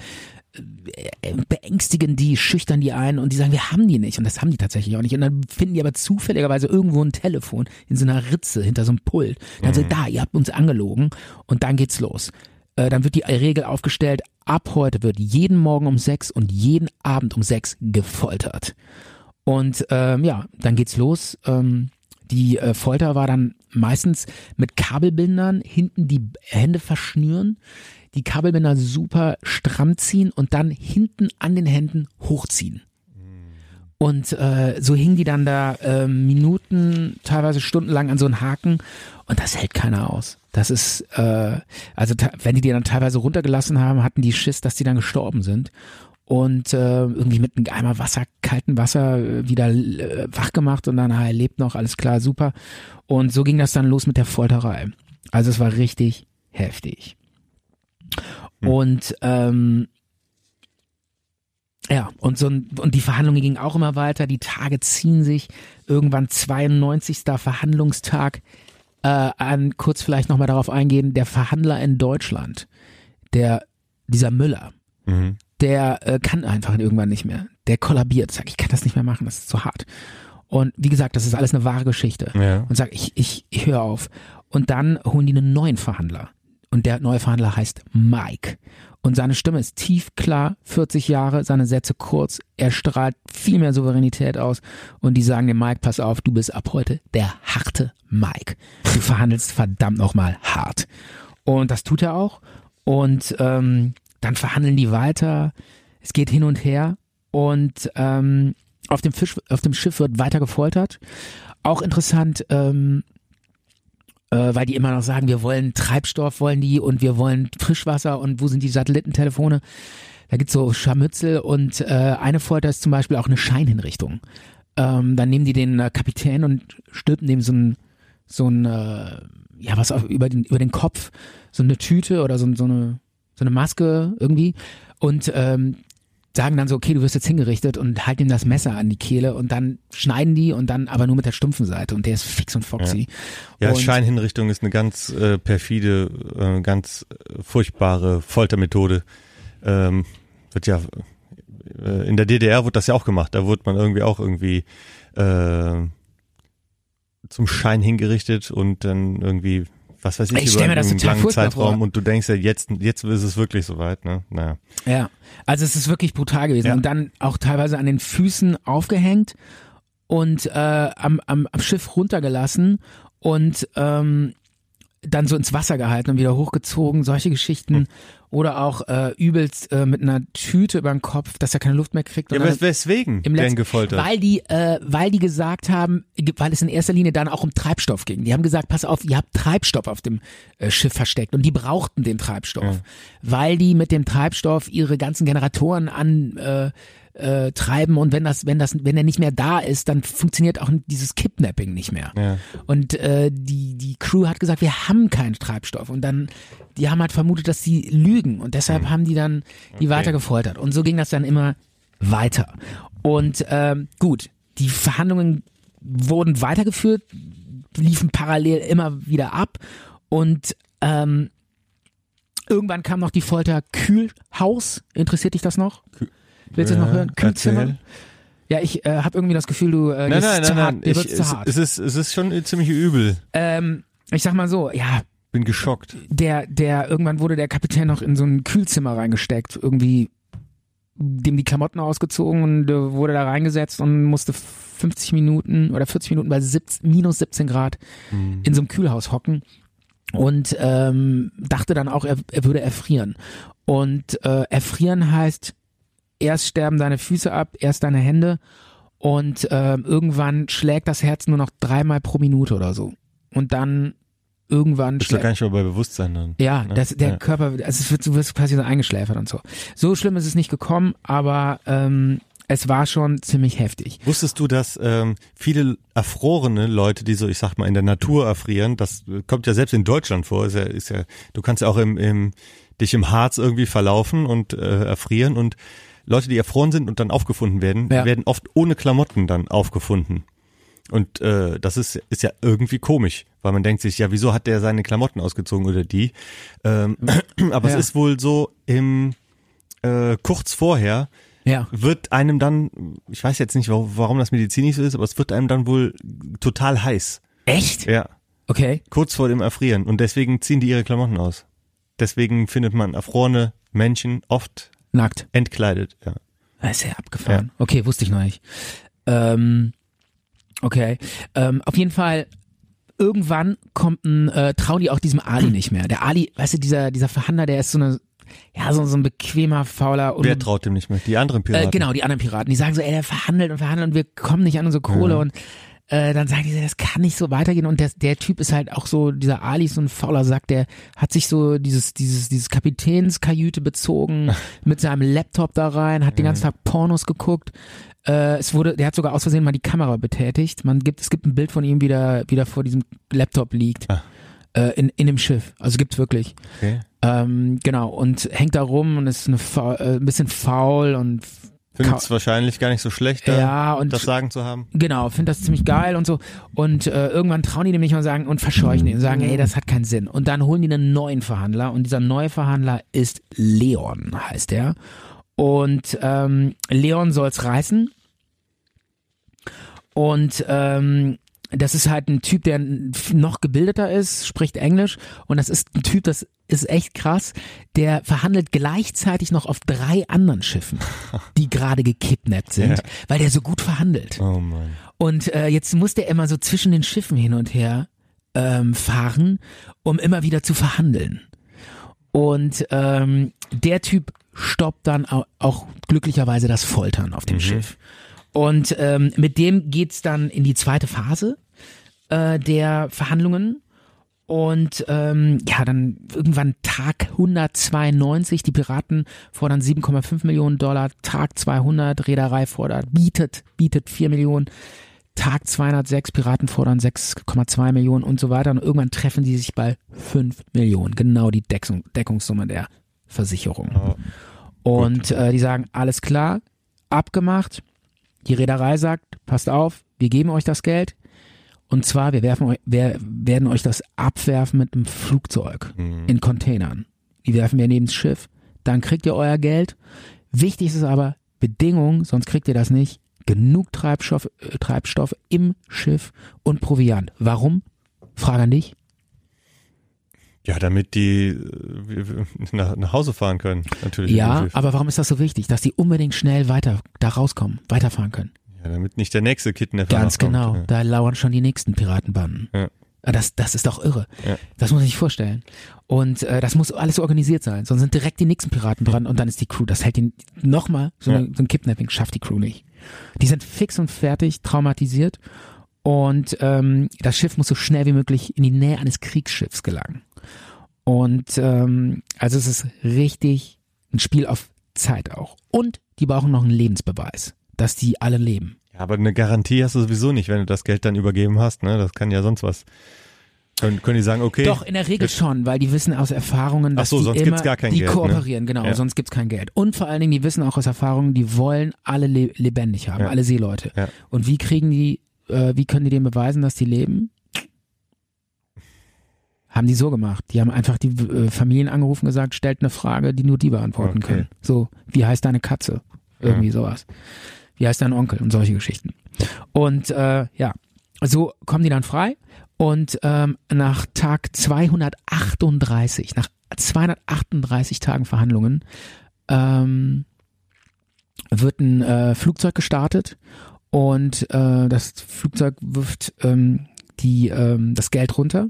beängstigen die, schüchtern die ein und die sagen, wir haben die nicht. Und das haben die tatsächlich auch nicht. Und dann finden die aber zufälligerweise irgendwo ein Telefon in so einer Ritze hinter so einem Pult. Dann sagen, da, ihr habt uns angelogen. Und dann geht's los. Äh, dann wird die Regel aufgestellt, ab heute wird jeden Morgen um sechs und jeden Abend um sechs gefoltert. Und ähm, ja, dann geht's los. Ähm, die äh, Folter war dann meistens mit Kabelbindern hinten die Hände verschnüren, die Kabelbinder super stramm ziehen und dann hinten an den Händen hochziehen. Und äh, so hingen die dann da äh, Minuten, teilweise stundenlang an so einen Haken und das hält keiner aus. Das ist, äh, also wenn die die dann teilweise runtergelassen haben, hatten die Schiss, dass die dann gestorben sind. Und äh, irgendwie mit einem Eimer Wasser, kaltem Wasser äh, wieder äh, wach gemacht und dann, ah, er lebt noch, alles klar, super. Und so ging das dann los mit der Folterei. Also es war richtig heftig. Und ähm, ja, und so ein, und die Verhandlungen gingen auch immer weiter, die Tage ziehen sich, irgendwann 92. Verhandlungstag, äh, an, kurz vielleicht nochmal darauf eingehen, der Verhandler in Deutschland, der, dieser Müller, Mhm. der äh, kann einfach irgendwann nicht mehr. Der kollabiert, sagt, ich kann das nicht mehr machen, das ist zu hart. Und wie gesagt, das ist alles eine wahre Geschichte. Ja. Und sagt, ich, ich, ich höre auf. Und dann holen die einen neuen Verhandler. Und der neue Verhandler heißt Mike. Und seine Stimme ist tief, klar, 40 Jahre, seine Sätze kurz. Er strahlt viel mehr Souveränität aus. Und die sagen dem Mike, pass auf, du bist ab heute der harte Mike. Du verhandelst verdammt nochmal hart. Und das tut er auch. Und ähm, dann verhandeln die weiter. Es geht hin und her. Und ähm, auf, dem Fisch, auf dem Schiff wird weiter gefoltert. Auch interessant, ähm, äh, weil die immer noch sagen, wir wollen Treibstoff, wollen die und wir wollen Frischwasser und wo sind die Satellitentelefone? Da gibt's so Scharmützel und äh, eine Folter ist zum Beispiel auch eine Scheinhinrichtung. Ähm, dann nehmen die den äh, Kapitän und stülpen dem so ein, so ein äh, ja was auf, über, den, über den Kopf, so eine Tüte oder so, so eine so eine Maske irgendwie und ähm, sagen dann so, okay, du wirst jetzt hingerichtet und halten ihm das Messer an die Kehle und dann schneiden die und dann aber nur mit der stumpfen Seite und der ist fix und foxy. Ja, und, Scheinhinrichtung ist eine ganz äh, perfide, äh, ganz äh, furchtbare Foltermethode. Ähm, wird ja äh, in der DDR wurde das ja auch gemacht. Da wurde man irgendwie auch irgendwie äh, zum Schein hingerichtet und dann irgendwie was weiß ich, Ich das einen total langen Zeitraum vor. und du denkst ja, jetzt, jetzt ist es wirklich soweit, ne? Naja. Ja, also es ist wirklich brutal gewesen Ja. und dann auch teilweise an den Füßen aufgehängt und äh, am, am, am Schiff runtergelassen und ähm, dann so ins Wasser gehalten und wieder hochgezogen, solche Geschichten. Hm. Oder auch äh, übelst äh, mit einer Tüte über den Kopf, dass er keine Luft mehr kriegt. Ja, wes weswegen im denn gefoltert? Weil die, äh, weil die gesagt haben, weil es in erster Linie dann auch um Treibstoff ging. Die haben gesagt, pass auf, ihr habt Treibstoff auf dem äh, Schiff versteckt und die brauchten den Treibstoff, weil die mit dem Treibstoff ihre ganzen Generatoren an äh, äh, treiben und wenn das, wenn das, wenn er nicht mehr da ist, dann funktioniert auch dieses Kidnapping nicht mehr. Ja. Und äh, die die Crew hat gesagt, wir haben keinen Treibstoff und dann die haben halt vermutet, dass sie lügen und deshalb haben die dann die weiter gefoltert und so ging das dann immer weiter. Und ähm, gut, die Verhandlungen wurden weitergeführt, liefen parallel immer wieder ab und ähm, irgendwann kam noch die Folter Kühlhaus. Interessiert dich das noch? Willst du es noch Ja, hören? Kühlzimmer? Ja, ich äh, habe irgendwie das Gefühl, du äh, Nein, nein, zu nein, hart. nein. Ich, zu es, hart. es, ist, es ist schon ziemlich übel. Ähm, ich sag mal so, ja, Bin geschockt. der, der, irgendwann wurde der Kapitän noch in so ein Kühlzimmer reingesteckt, irgendwie dem die Klamotten ausgezogen und äh, wurde da reingesetzt und musste 50 Minuten oder 40 Minuten bei 17, minus 17 Grad in so einem Kühlhaus hocken und ähm, dachte dann auch, er, er würde erfrieren. Und äh, erfrieren heißt, erst sterben deine Füße ab, erst deine Hände und ähm, irgendwann schlägt das Herz nur noch dreimal pro Minute oder so. Und dann irgendwann Bist du gar nicht mehr bei Bewusstsein dann. ja, Ne? das, der Ja. Körper, also es wird, du wirst quasi so eingeschläfert und so. So schlimm ist es nicht gekommen, aber ähm, es war schon ziemlich heftig. Wusstest du, dass ähm, viele erfrorene Leute, die so, ich sag mal, in der Natur erfrieren, das äh, kommt ja selbst in Deutschland vor, ist ja, ist ja du kannst ja auch im, im dich im Harz irgendwie verlaufen und äh, erfrieren und Leute, die erfroren sind und dann aufgefunden werden, Ja. werden oft ohne Klamotten dann aufgefunden. Und äh, das ist, ist ja irgendwie komisch, weil man denkt sich, ja, wieso hat der seine Klamotten ausgezogen oder die? Ähm, aber Ja. es ist wohl so im äh, kurz vorher Ja. wird einem dann, ich weiß jetzt nicht, wa- warum das medizinisch so ist, aber es wird einem dann wohl total heiß. Echt? Ja, Okay. kurz vor dem Erfrieren. Und deswegen ziehen die ihre Klamotten aus. Deswegen findet man erfrorene Menschen oft Nackt. entkleidet. Ja. Das ist ja abgefahren. Okay, wusste ich noch nicht. Ähm, okay. Ähm, auf jeden Fall, irgendwann kommt ein, äh, trauen die auch diesem Ali nicht mehr. Der Ali, weißt du, dieser, dieser Verhandler, der ist so eine, ja, so, so ein bequemer, fauler und Wer traut dem nicht mehr? Die anderen Piraten. äh, genau, die anderen Piraten, die sagen so, ey, der verhandelt und verhandelt und wir kommen nicht an unsere Kohle Ja. und äh, dann sagen die, das kann nicht so weitergehen und der, der Typ ist halt auch so, dieser Ali ist so ein fauler Sack, der hat sich so dieses, dieses, dieses Kapitänskajüte bezogen, mit seinem Laptop da rein, hat den ganzen Tag Pornos geguckt, äh, es wurde, der hat sogar aus Versehen mal die Kamera betätigt, man gibt, es gibt ein Bild von ihm, wie der, wie der vor diesem Laptop liegt, Ah. äh, in, in dem Schiff, also gibt's wirklich. Okay. Ähm, genau, und hängt da rum und ist eine, äh, ein bisschen faul und Findet es wahrscheinlich gar nicht so schlecht, da ja, und das Sagen zu haben. Genau, finde das ziemlich geil und so. Und äh, irgendwann trauen die dem nicht mal sagen und verscheuchen ihn und sagen, ey, das hat keinen Sinn. Und dann holen die einen neuen Verhandler und dieser neue Verhandler ist Leon, heißt er. Und ähm, Leon soll's reißen. Und ähm, das ist halt ein Typ, der noch gebildeter ist, spricht Englisch und das ist ein Typ, das ist echt krass, der verhandelt gleichzeitig noch auf drei anderen Schiffen, die gerade gekidnappt sind, Ja. weil der so gut verhandelt. Oh Mann. Und äh, jetzt muss der immer so zwischen den Schiffen hin und her ähm, fahren, um immer wieder zu verhandeln. Und ähm, der Typ stoppt dann au- auch glücklicherweise das Foltern auf dem Schiff. Und ähm, mit dem geht's dann in die zweite Phase äh, der Verhandlungen. Und ähm, ja, dann irgendwann Tag 192, die Piraten fordern 7,5 Millionen Dollar, Tag 200, Reederei fordert, bietet, bietet 4 Millionen, Tag 206, Piraten fordern 6,2 Millionen und so weiter. Und irgendwann treffen die sich bei 5 Millionen, genau die Deckung, Deckungssumme der Versicherung. Oh. Und äh, die sagen, alles klar, abgemacht. Die Reederei sagt, passt auf, wir geben euch das Geld. Und zwar, wir, werfen wir werden euch das abwerfen mit einem Flugzeug Mhm. in Containern. Die werfen wir neben das Schiff. Dann kriegt ihr euer Geld. Wichtig ist es aber, Bedingung, sonst kriegt ihr das nicht, genug Treibstoff, äh, Treibstoff im Schiff und Proviant. Warum? Frage an dich. Ja, damit die äh, nach, nach Hause fahren können, natürlich. Ja, aber warum ist das so wichtig, dass die unbedingt schnell weiter da rauskommen, weiterfahren können? Ja, damit nicht der nächste Kidnapper Ganz nachkommt. genau. Ja. Da lauern schon die nächsten Piratenbanden. Ja. Ah, Das, das ist doch irre. Ja. Das muss man sich vorstellen. Und äh, das muss alles organisiert sein. Sonst sind direkt die nächsten Piraten dran und dann ist die Crew. Das hält den nochmal, so, eine, so ein Kidnapping schafft die Crew nicht. Die sind fix und fertig, traumatisiert. Und ähm, das Schiff muss so schnell wie möglich in die Nähe eines Kriegsschiffs gelangen. Und ähm, also es ist richtig ein Spiel auf Zeit auch. Und die brauchen noch einen Lebensbeweis, dass die alle leben. Ja, aber eine Garantie hast du sowieso nicht, wenn du das Geld dann übergeben hast. Ne? Das kann ja sonst was. Können, können die sagen, okay. Doch, in der Regel schon, weil die wissen aus Erfahrungen, dass Ach so, die sonst immer, gibt's gar kein die Geld, ne? kooperieren, genau, Ja. sonst gibt's kein Geld. Und vor allen Dingen, die wissen auch aus Erfahrungen, die wollen alle le lebendig haben, Ja. alle Seeleute. Ja. Und wie kriegen die, äh, wie können die denen beweisen, dass die leben? Haben die so gemacht. Die haben einfach die äh, Familien angerufen und gesagt, stellt eine Frage, die nur die beantworten Okay. können. So, wie heißt deine Katze? Irgendwie sowas. Wie heißt dein Onkel? Und solche Geschichten. Und äh, ja, so kommen die dann frei. Und ähm, nach Tag 238, nach 238 Tagen Verhandlungen, ähm, wird ein äh, Flugzeug gestartet und äh, das Flugzeug wirft ähm, die, ähm, das Geld runter.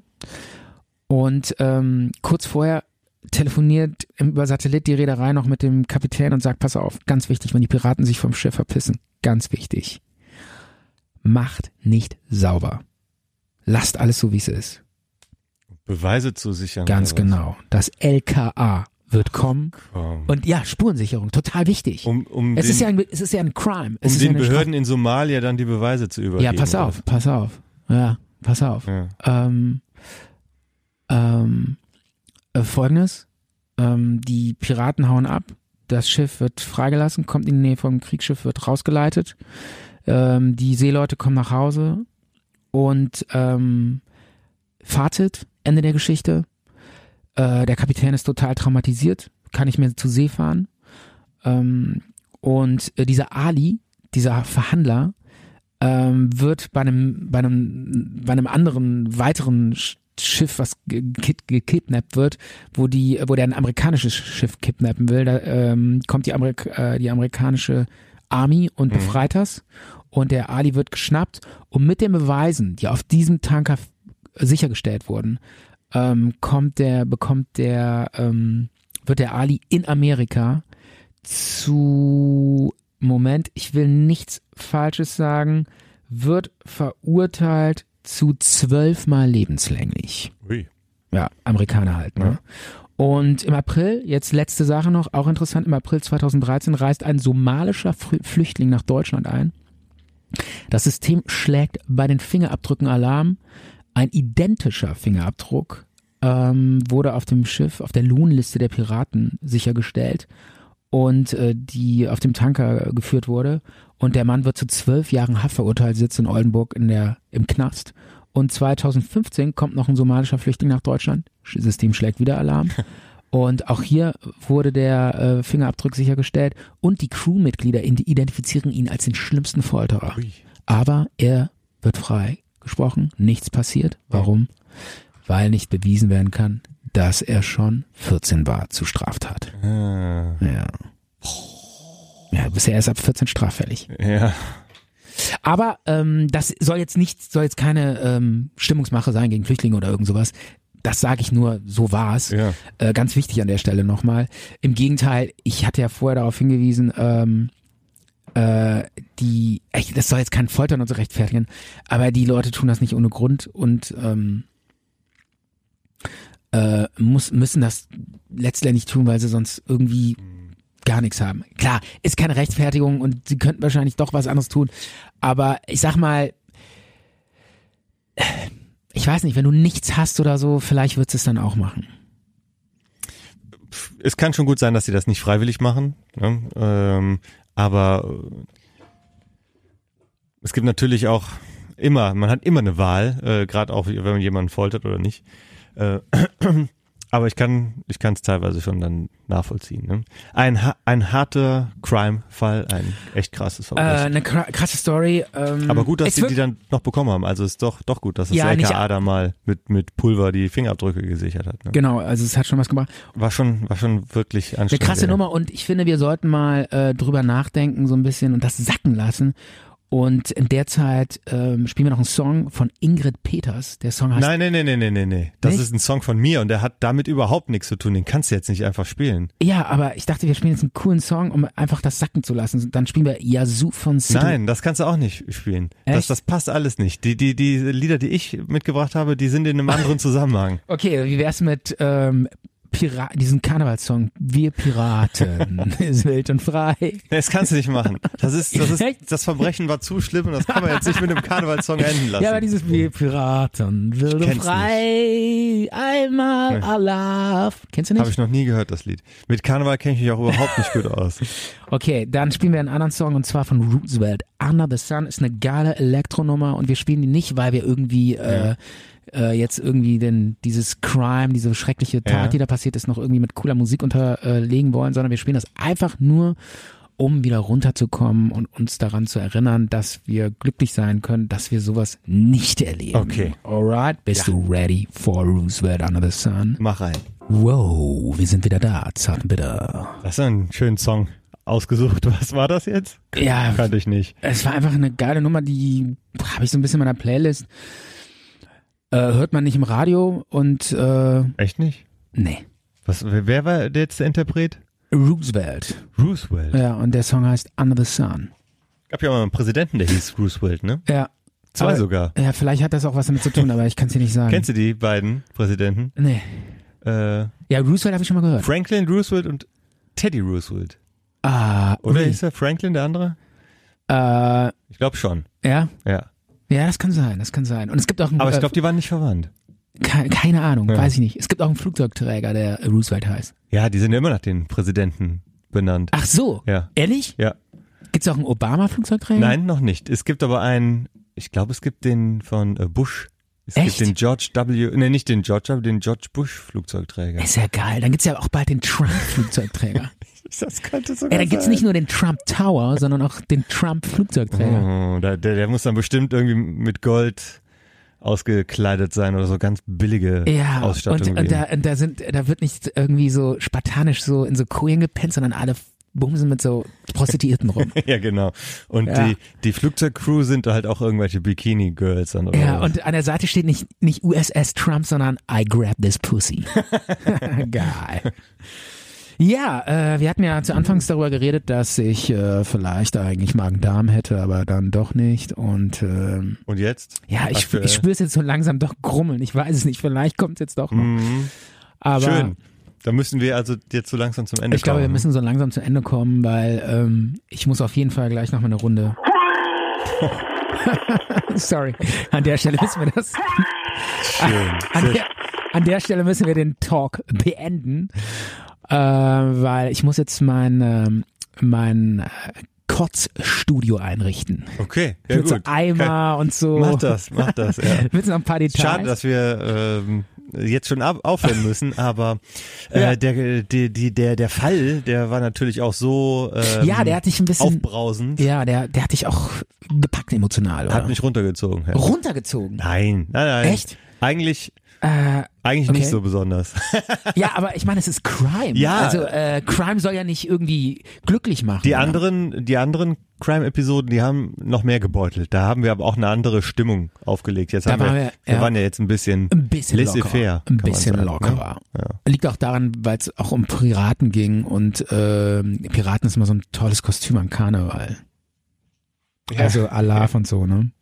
Und ähm, kurz vorher telefoniert über Satellit die Reederei noch mit dem Kapitän und sagt, pass auf, ganz wichtig, wenn die Piraten sich vom Schiff verpissen, ganz wichtig, macht nicht sauber. Lasst alles so, wie es ist. Beweise zu sichern. Ganz oder genau. Das LKA wird kommen. Komm. Und ja, Spurensicherung, total wichtig. Um, um es, den, ist ja ein, es ist ja ein Crime. Es um ja den eine Behörden in Somalia dann die Beweise zu Straf- übergeben. Ja, pass oder? auf, pass auf. Ja, pass auf. Ja. Ähm, ähm, äh, Folgendes. Ähm, die Piraten hauen ab. Das Schiff wird freigelassen, kommt in die Nähe vom Kriegsschiff, wird rausgeleitet. Ähm, die Seeleute kommen nach Hause und ähm, Fazit, Ende der Geschichte. Äh, der Kapitän ist total traumatisiert, kann nicht mehr zu See fahren. Ähm, und äh, dieser Ali, dieser Verhandler, ähm, wird bei einem, bei einem, bei einem anderen weiteren Schiff, was ge- ge- gekidnappt wird, wo die, wo der ein amerikanisches Schiff kidnappen will, da ähm, kommt die, Amerik äh, die amerikanische Army und Mhm. befreit das. Und der Ali wird geschnappt und mit den Beweisen, die auf diesem Tanker sichergestellt wurden, ähm, kommt der, bekommt der, ähm, wird der Ali in Amerika zu Moment, ich will nichts Falsches sagen, wird verurteilt zu zwölfmal lebenslänglich. Ui. Ja, Amerikaner halt. Ne? Und im April, jetzt letzte Sache noch, auch interessant, im April 2013 reist ein somalischer Flüchtling nach Deutschland ein. Das System schlägt bei den Fingerabdrücken Alarm. Ein identischer Fingerabdruck ähm, wurde auf dem Schiff, auf der Lohnliste der Piraten sichergestellt und äh, die auf dem Tanker geführt wurde. Und der Mann wird zu zwölf Jahren Haft verurteilt, sitzt in Oldenburg in der, im Knast. Und 2015 kommt noch ein somalischer Flüchtling nach Deutschland. Sch- System schlägt wieder Alarm. Und auch hier wurde der äh, Fingerabdruck sichergestellt und die Crewmitglieder identifizieren ihn als den schlimmsten Folterer. Ui. Aber er wird frei gesprochen, nichts passiert. Warum? Weil nicht bewiesen werden kann, dass er schon 14 war zu Straftat. Ah, Ja. Ja, bisher ist ab 14 straffällig. ja. Aber ähm, das soll jetzt nicht, soll jetzt keine ähm, Stimmungsmache sein gegen Flüchtlinge oder irgend sowas. Das sage ich nur, so war's. Ja. Äh, ganz wichtig an der Stelle nochmal. Im Gegenteil, ich hatte ja vorher darauf hingewiesen, ähm, äh, die, echt, das soll jetzt kein Foltern und so rechtfertigen, aber die Leute tun das nicht ohne Grund und ähm, äh, muss, müssen das letztendlich tun, weil sie sonst irgendwie gar nichts haben. Klar, ist keine Rechtfertigung und sie könnten wahrscheinlich doch was anderes tun, aber ich sag mal, ich weiß nicht, wenn du nichts hast oder so, vielleicht wird es dann auch machen. Es kann schon gut sein, dass sie das nicht freiwillig machen, ne? ähm, aber äh, es gibt natürlich auch immer, man hat immer eine Wahl, äh, gerade auch wenn man jemanden foltert oder nicht. Äh, aber ich kann, ich kann es teilweise schon dann nachvollziehen. Ne? Ein, ein harter Crime-Fall, ein echt krasses Äh, Verbrechen. eine kra- krasse Story. Ähm, aber gut, dass sie die dann noch bekommen haben. Also ist doch doch gut, dass das Ja, LKA da mal mit mit Pulver die Fingerabdrücke gesichert hat. Ne? Genau, also es hat schon was gemacht. War schon war schon wirklich Eine anstrengend. krasse ey. Nummer und ich finde, wir sollten mal äh, drüber nachdenken so ein bisschen und das sacken lassen. Und in der Zeit ähm, spielen wir noch einen Song von Ingrid Peters. Der Song heißt Nein, nein, nein, nein, nein, nein, nein. Das Nicht? ist ein Song von mir und der hat damit überhaupt nichts zu tun. Den kannst du jetzt nicht einfach spielen. Ja, aber ich dachte, wir spielen jetzt einen coolen Song, um einfach das sacken zu lassen. Dann spielen wir Yazoo von City. Nein, das kannst du auch nicht spielen. Das, Echt? das passt alles nicht. Die, die, die Lieder, die ich mitgebracht habe, die sind in einem anderen Zusammenhang. Okay, wie wär's mit ähm, Pira diesem Karnevalssong? Wir Piraten, ist wild und frei. Das kannst du nicht machen. Das ist, das ist, das Verbrechen war zu schlimm und das kann man jetzt nicht mit einem Karnevalssong enden lassen. Ja, aber dieses Wir Piraten, wild und frei, einmal Nee. Allah. Kennst du nicht? Habe ich noch nie gehört, das Lied. Mit Karneval kenne ich mich auch überhaupt nicht gut aus. Okay, dann spielen wir einen anderen Song und zwar von Roosevelt. Under the Sun ist eine geile Elektronummer und wir spielen die nicht, weil wir irgendwie äh, äh, jetzt irgendwie denn dieses Crime, diese schreckliche Tat, Ja. die da passiert ist, noch irgendwie mit cooler Musik unterlegen wollen, sondern wir spielen das einfach nur, um wieder runterzukommen und uns daran zu erinnern, dass wir glücklich sein können, dass wir sowas nicht erleben. Okay. Alright, bist du ready for Roosevelt Under the Sun? Mach rein. Wow, wir sind wieder da, zart und bitter. Das ist ein schöner Song ausgesucht. Was war das jetzt? Ja, Kannte ich nicht. Es war einfach eine geile Nummer, die habe ich so ein bisschen in meiner Playlist. Äh, hört man nicht im Radio und äh, Echt nicht? nee. Was, wer war jetzt der Interpret? Roosevelt. Roosevelt. Ja, und der Song heißt Under the Sun. Gab ja mal einen Präsidenten, der hieß Roosevelt, ne? Ja. Zwei Aber- sogar. Ja, vielleicht hat das auch was damit zu tun, aber ich kann es dir nicht sagen. Kennst du die beiden Präsidenten? Nee. Äh, Ja, Roosevelt habe ich schon mal gehört. Franklin Roosevelt und Teddy Roosevelt. Ah, Oder ui. ist der Franklin der andere? äh, Ich glaube schon. ja, Ja. Ja, das kann sein, das kann sein. Und es gibt auch einen, Aber ich äh, glaube, die waren nicht verwandt. ke keine Ahnung, Ja. weiß ich nicht. Es gibt auch einen Flugzeugträger, der Roosevelt heißt. Ja, die sind ja immer nach den Präsidenten benannt. Ach so, Ja. ehrlich? Ja. Gibt's auch einen Obama-Flugzeugträger? Nein, noch nicht. Es gibt aber einen, ich glaube, es gibt den von äh, Bush. Es Echt? gibt den George W., ne, nicht den George, aber den George Bush Flugzeugträger. Ist ja geil. Dann gibt's ja auch bald den Trump-Flugzeugträger. Das könnte sogar dann gibt's sein. nicht nur den Trump Tower, sondern auch den Trump-Flugzeugträger. Oh, da, der, der muss dann bestimmt irgendwie mit Gold ausgekleidet sein oder so ganz billige Ja, Ausstattung. und, und, da, und da sind, da wird nicht irgendwie so spartanisch so in so Kojen gepennt, sondern alle bumsen mit so Prostituierten rum. ja, genau. Und Ja. die, die Flugzeugcrew sind halt auch irgendwelche Bikini-Girls dann oder Ja, was. und an der Seite steht nicht, nicht USS Trump, sondern I grab this pussy. Geil. Ja, äh, wir hatten ja zu Anfangs darüber geredet, dass ich äh, vielleicht eigentlich Magen-Darm hätte, aber dann doch nicht. Und ähm, Und jetzt? ja, ich, Aktuell? ich spüre es jetzt so langsam doch grummeln. Ich weiß es nicht, vielleicht kommt es jetzt doch noch. Mhm. Aber Schön. Da müssen wir also jetzt so langsam zum Ende ich glaube, wir kommen. müssen so langsam zu Ende kommen, weil ähm, ich muss auf jeden Fall gleich noch mal eine Runde. Sorry, an der Stelle müssen wir das. Schön. An Sehr der, an der Stelle müssen wir den Talk beenden, äh, weil ich muss jetzt mein ähm, mein äh, Kotzstudio einrichten. Okay, ja Mit so gut. Eimer und so. Mach das, mach das. Ja. Du noch ein paar Details? Schade, dass wir ähm, jetzt schon ab aufhören müssen, aber äh, Ja. der, die, der, der Fall, der war natürlich auch so ähm, ja, der hat dich ein bisschen. aufbrausend, Ja, der, der hat dich auch gepackt emotional, oder? hat mich runtergezogen. Ja. runtergezogen. Nein, nein, nein. Echt? Eigentlich, Äh, eigentlich Okay. nicht so besonders. ja, aber ich meine, es ist Crime. Ja. Also äh, Crime soll ja nicht irgendwie glücklich machen. Die oder? anderen, die anderen Crime-Episoden, die haben noch mehr gebeutelt. Da haben wir aber auch eine andere Stimmung aufgelegt. Jetzt Da haben wir, waren wir, wir- ja. waren ja jetzt ein bisschen, ein bisschen laissez-faire. Ein bisschen sagen, lockerer. Ja. Liegt auch daran, weil es auch um Piraten ging und ähm, Piraten ist immer so ein tolles Kostüm am Karneval. Also Alaf und so, ne?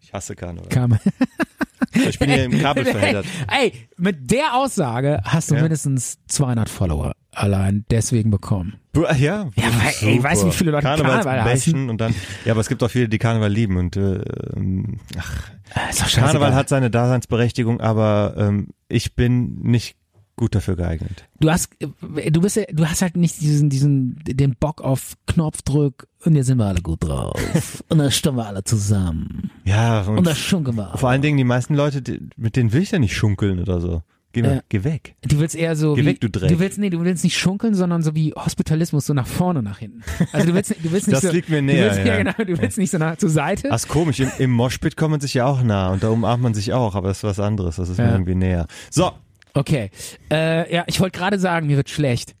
Ich hasse Karneval. Kam Ich bin hier im Kabel verheddert. Ey, mit der Aussage hast du Ja. mindestens 200 Follower allein deswegen bekommen. Ja, Ja, weil, ey, super. weißt du, wie viele Leute Karneval Karnevalsbächen und dann, ja, aber es gibt auch viele, die Karneval lieben und äh, ähm, ach, Äh, Karneval hat seine Daseinsberechtigung, aber ähm, ich bin nicht gut dafür geeignet. Du hast, äh, du bist ja, du hast halt nicht diesen, diesen, den Bock auf Knopfdrück und jetzt sind wir alle gut drauf. und dann stimmen wir alle zusammen. Ja, und, Und das schunkeln wir. vor allen Dingen die meisten Leute, die, mit denen will ich ja nicht schunkeln oder so. Geh, mal, Ja. geh weg. Du willst eher so Geh wie, weg, du Dreck. du willst nee, du willst nicht schunkeln, sondern so wie Hospitalismus so nach vorne nach hinten. Also du willst du willst nicht Das so liegt mir du näher, willst, ja. ja. genau, du willst nicht so nach zur Seite. Ach, ist komisch. Im, Im Moshpit kommt man sich ja auch nah und da umarmt man sich auch, aber das ist was anderes. Das ist mir Ja. irgendwie näher. So, Okay. Äh, ja, ich wollte gerade sagen, mir wird schlecht.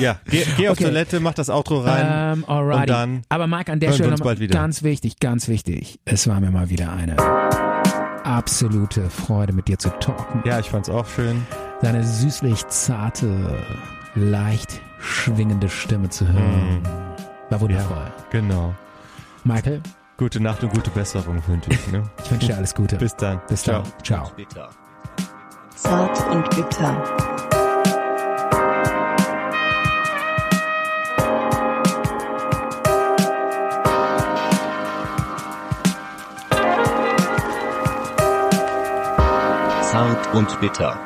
ja, geh, geh auf Okay. Toilette, mach das Outro rein. Ähm, alrighty. und dann Aber Mike, an der Stelle nochmal ganz wichtig, ganz wichtig. Es war mir mal wieder eine absolute Freude, mit dir zu talken. Ja, ich fand's auch schön. Deine süßlich zarte, leicht schwingende Stimme zu hören. War wundervoll. Genau. Michael, Gute Nacht und gute Besserung wünsche ich. Ne? ich wünsche dir alles Gute. Bis dann. Bis Ciao. dann. Ciao. Zart und bitter. Zart und bitter.